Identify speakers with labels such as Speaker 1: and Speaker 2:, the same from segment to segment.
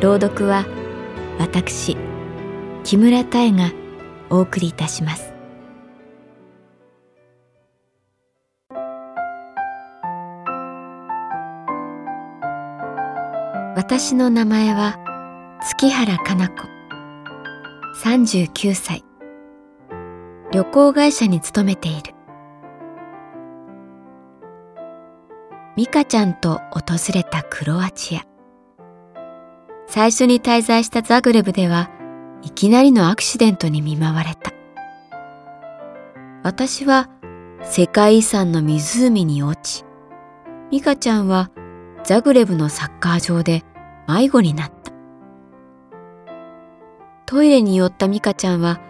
Speaker 1: 朗読は私木村多江がお送りいたします。私の名前は月原かな子。39歳。旅行会社に勤めている。ミカちゃんと訪れたクロアチア。最初に滞在したザグレブではいきなりのアクシデントに見舞われた。私は世界遺産の湖に落ちミカちゃんはザグレブのサッカー場で迷子になった。トイレに寄ったミカちゃんは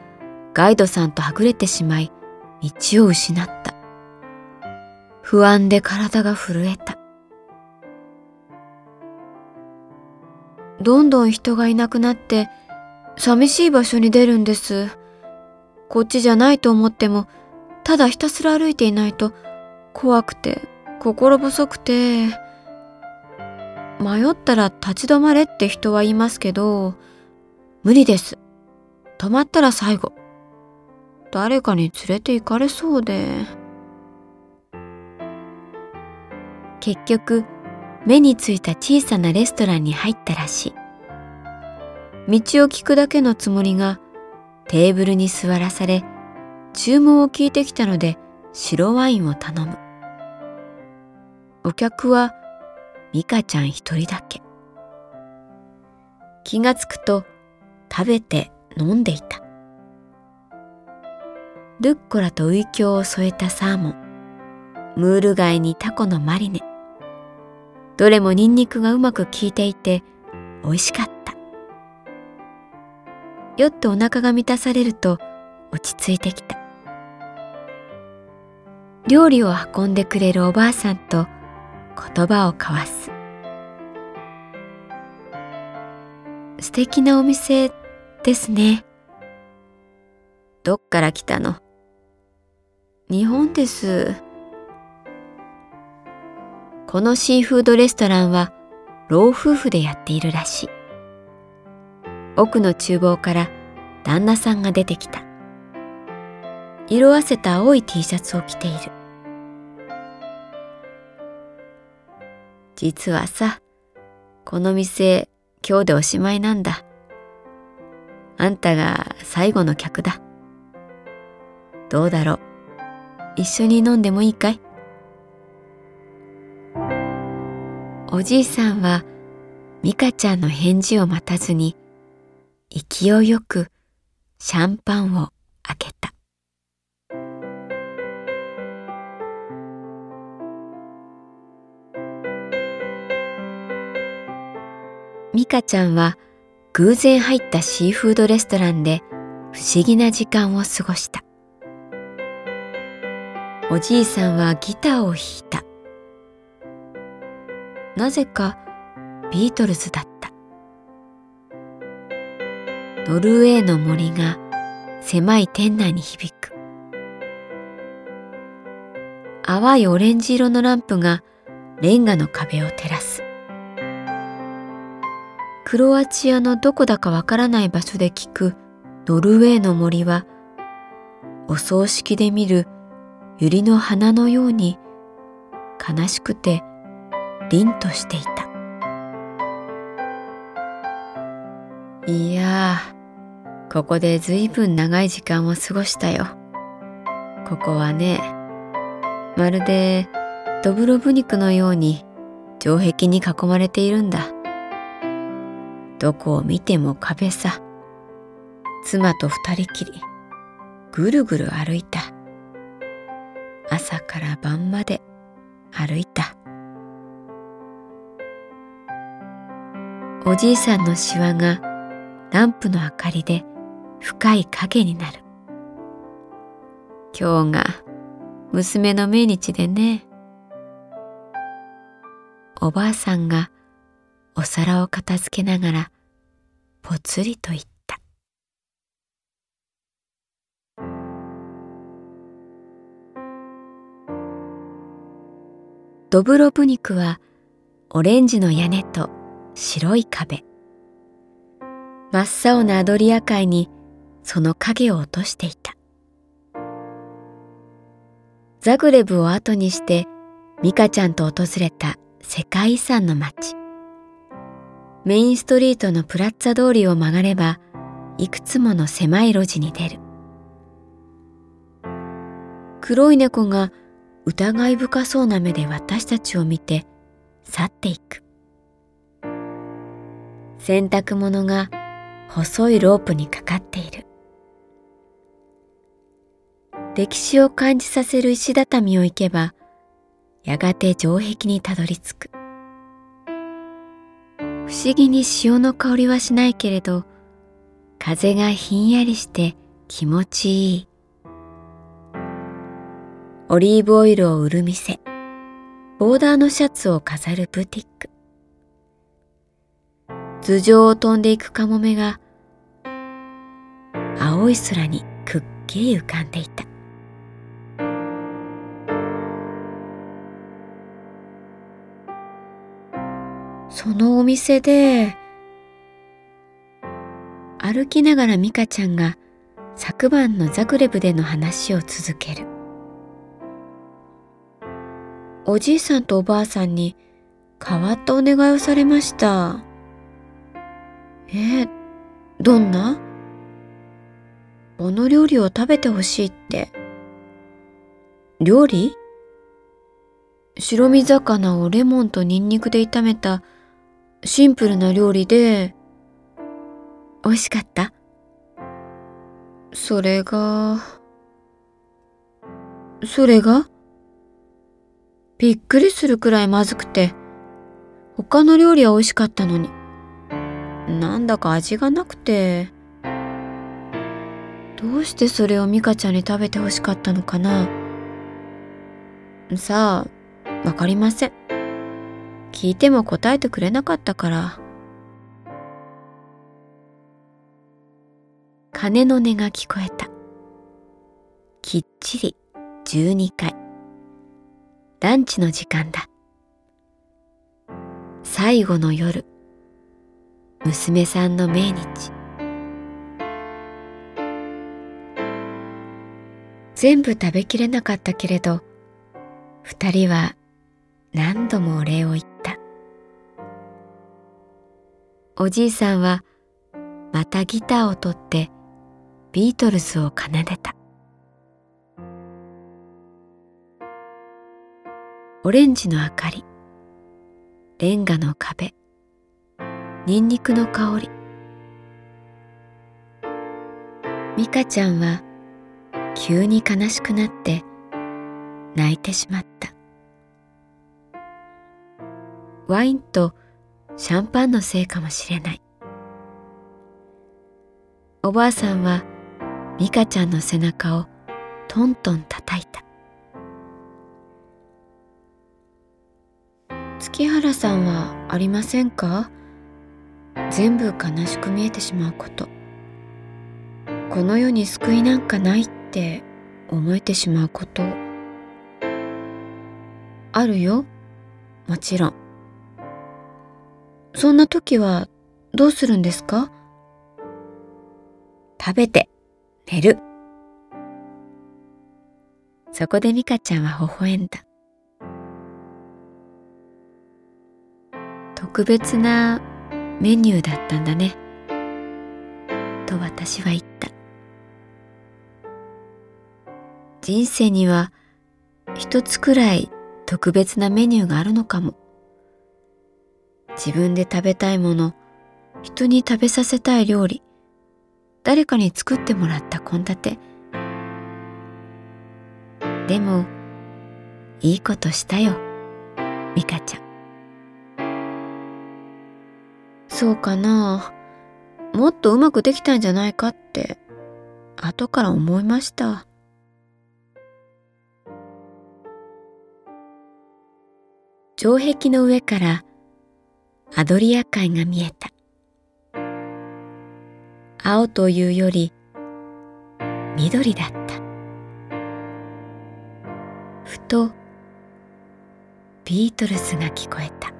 Speaker 1: ガイドさんとはぐれてしまい道を失った。不安で体が震えた。どんどん人がいなくなって寂しい場所に出るんです。こっちじゃないと思ってもただひたすら歩いていないと怖くて心細くて。迷ったら立ち止まれって人は言いますけど無理です。止まったら最後。誰かに連れて行かれそうで。結局目についた小さなレストランに入ったらしい。道を聞くだけのつもりがテーブルに座らされ注文を聞いてきたので白ワインを頼む。お客はミカちゃん一人だけ。気がつくと食べて飲んでいた。ルッコラとウイキョウを添えたサーモン。ムール貝にタコのマリネ。どれもニンニクがうまく効いていて美味しかった。酔ってお腹が満たされると落ち着いてきた。料理を運んでくれるおばあさんと言葉を交わす。素敵なお店ですね。どっから来たの？日本です。このシーフードレストランは老夫婦でやっているらしい。奥の厨房から旦那さんが出てきた。色あせた青い T シャツを着ている。実はさこの店今日でおしまいなんだ。あんたが最後の客だ。どうだろう。一緒に飲んでもいいかい？おじいさんはミカちゃんの返事を待たずに勢いよくシャンパンを開けた。ミカちゃんは偶然入ったシーフードレストランで不思議な時間を過ごした。おじいさんはギターを弾いた。なぜかビートルズだった。ノルウェーの森が狭い店内に響く。淡いオレンジ色のランプがレンガの壁を照らす。クロアチアのどこだかわからない場所で聞くノルウェーの森はお葬式で見る百合の花のように悲しくて凛としていた。いやーここでずいぶん長い時間を過ごしたよ。ここはねまるでドブロブニクのように城壁に囲まれているんだ。どこを見ても壁さ。妻と二人きりぐるぐる歩いた。朝から晩まで歩いた。おじいさんのしわがランプの明かりで深い影になる。今日が娘の命日でね。おばあさんがお皿を片付けながらぽつりと言った。ドブロブニクはオレンジの屋根と白い壁。真っ青なアドリア海にその影を落としていた。ザグレブを後にしてミカちゃんと訪れた世界遺産の街。メインストリートのプラッツァ通りを曲がればいくつもの狭い路地に出る。黒い猫が疑い深そうな目で私たちを見て去っていく。洗濯物が細いロープにかかっている。歴史を感じさせる石畳を行けば、やがて城壁にたどり着く。不思議に潮の香りはしないけれど、風がひんやりして気持ちいい。オリーブオイルを売る店、ボーダーのシャツを飾るブティック。頭上を飛んでいくカモメが青い空にくっきり浮かんでいたそのお店で歩きながらミカちゃんが昨晩のザグレブでの話を続けるおじいさんとおばあさんに変わったお願いをされました。えー、どんな？この料理を食べてほしいって。料理？白身魚をレモンとニンニクで炒めたシンプルな料理で、美味しかった？それが、それが？びっくりするくらいまずくて、他の料理は美味しかったのに。だか味がなくて。どうしてそれをミカちゃんに食べてほしかったのかな。さあわかりません。聞いても答えてくれなかったから。鐘の音が聞こえた。きっちり12回。ランチの時間だ。最後の夜。娘さんの命日。全部食べきれなかったけれど二人は何度もお礼を言った。おじいさんはまたギターを取ってビートルズを奏でた。オレンジの明かりレンガの壁。ニンニクの香り。ミカちゃんは急に悲しくなって泣いてしまった。ワインとシャンパンのせいかもしれない。おばあさんはミカちゃんの背中をトントン叩いた。月原さんはありませんか？全部悲しく見えてしまうこと。この世に救いなんかないって思えてしまうこと。あるよ。もちろん。そんな時はどうするんですか？食べて寝る。そこでミカちゃんは微笑んだ。特別なメニューだったんだね。と私は言った。人生には一つくらい特別なメニューがあるのかも。自分で食べたいもの、人に食べさせたい料理、誰かに作ってもらった献立。でも、いいことしたよ、ミカちゃん。そうかな。もっとうまくできたんじゃないかって、後から思いました。城壁の上からアドリア海が見えた。青というより緑だった。ふとビートルズが聞こえた。